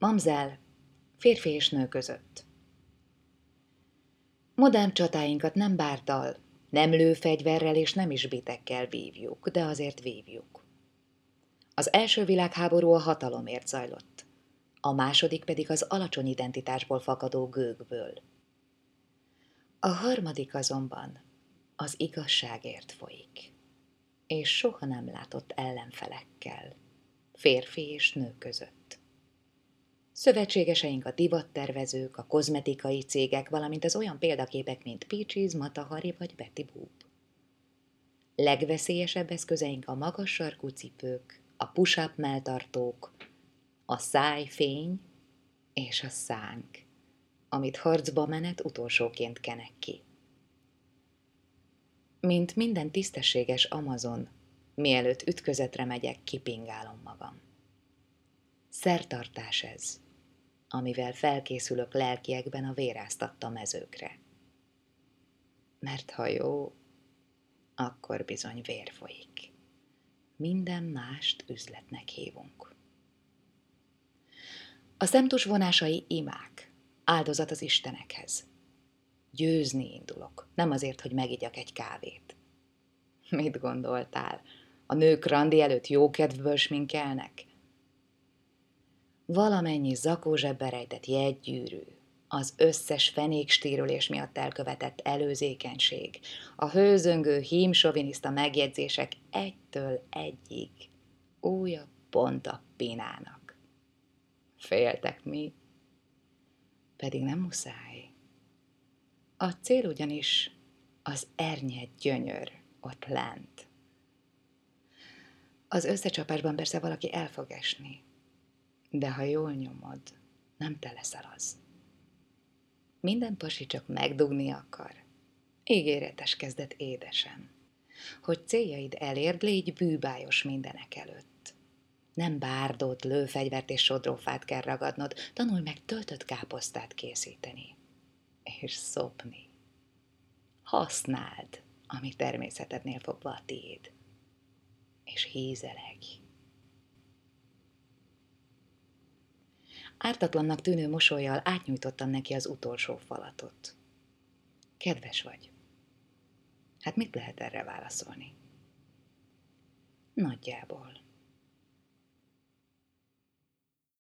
Mamzel, férfi és nő között. Modern csatáinkat nem bártal, nem lőfegyverrel és nem is bitekkel vívjuk, de azért vívjuk. Az első világháború a hatalomért zajlott, a második pedig az alacsony identitásból fakadó gőgből. A harmadik azonban az igazságért folyik, és soha nem látott ellenfelekkel, férfi és nő között. Szövetségeseink a divattervezők, a kozmetikai cégek, valamint az olyan példaképek, mint Peaches, Matahari vagy Betty Boop. Legveszélyesebb eszközeink a magas sarkú cipők, a push-up melltartók, a szájfény és a szánk, amit harcba menet utolsóként kenek ki. Mint minden tisztességes Amazon, mielőtt ütközetre megyek, kipingálom magam. Szertartás ez, amivel felkészülök lelkiekben a véráztatta mezőkre. Mert ha jó, akkor bizony vér folyik. Minden mást üzletnek hívunk. A szemtus vonásai imák, áldozat az istenekhez. Győzni indulok, nem azért, hogy megigyak egy kávét. Mit gondoltál? A nők randi előtt jókedvből sminkelnek? Valamennyi zakózsebbe rejtett jegygyűrű, az összes fenékstírülés miatt elkövetett előzékenység, a hőzöngő hímsoviniszta megjegyzések egytől egyig újabb pont a pinának. Féltek mi? Pedig nem muszáj. A cél ugyanis az ernyet gyönyör ott lent. Az összecsapásban persze valaki el fog esni, de ha jól nyomod, nem te leszel az. Minden pasi csak megdugni akar. Ígéretes kezdet édesen. Hogy céljaid elérd, légy bűbájos mindenek előtt. Nem bárdot, lőfegyvert és sodrófát kell ragadnod, tanulj meg töltött káposztát készíteni. És szopni. Használd, ami természetednél fogva a tiéd. És hízelegj. Ártatlannak tűnő mosolyjal átnyújtottam neki az utolsó falatot. Kedves vagy. Hát mit lehet erre válaszolni? Nagyjából.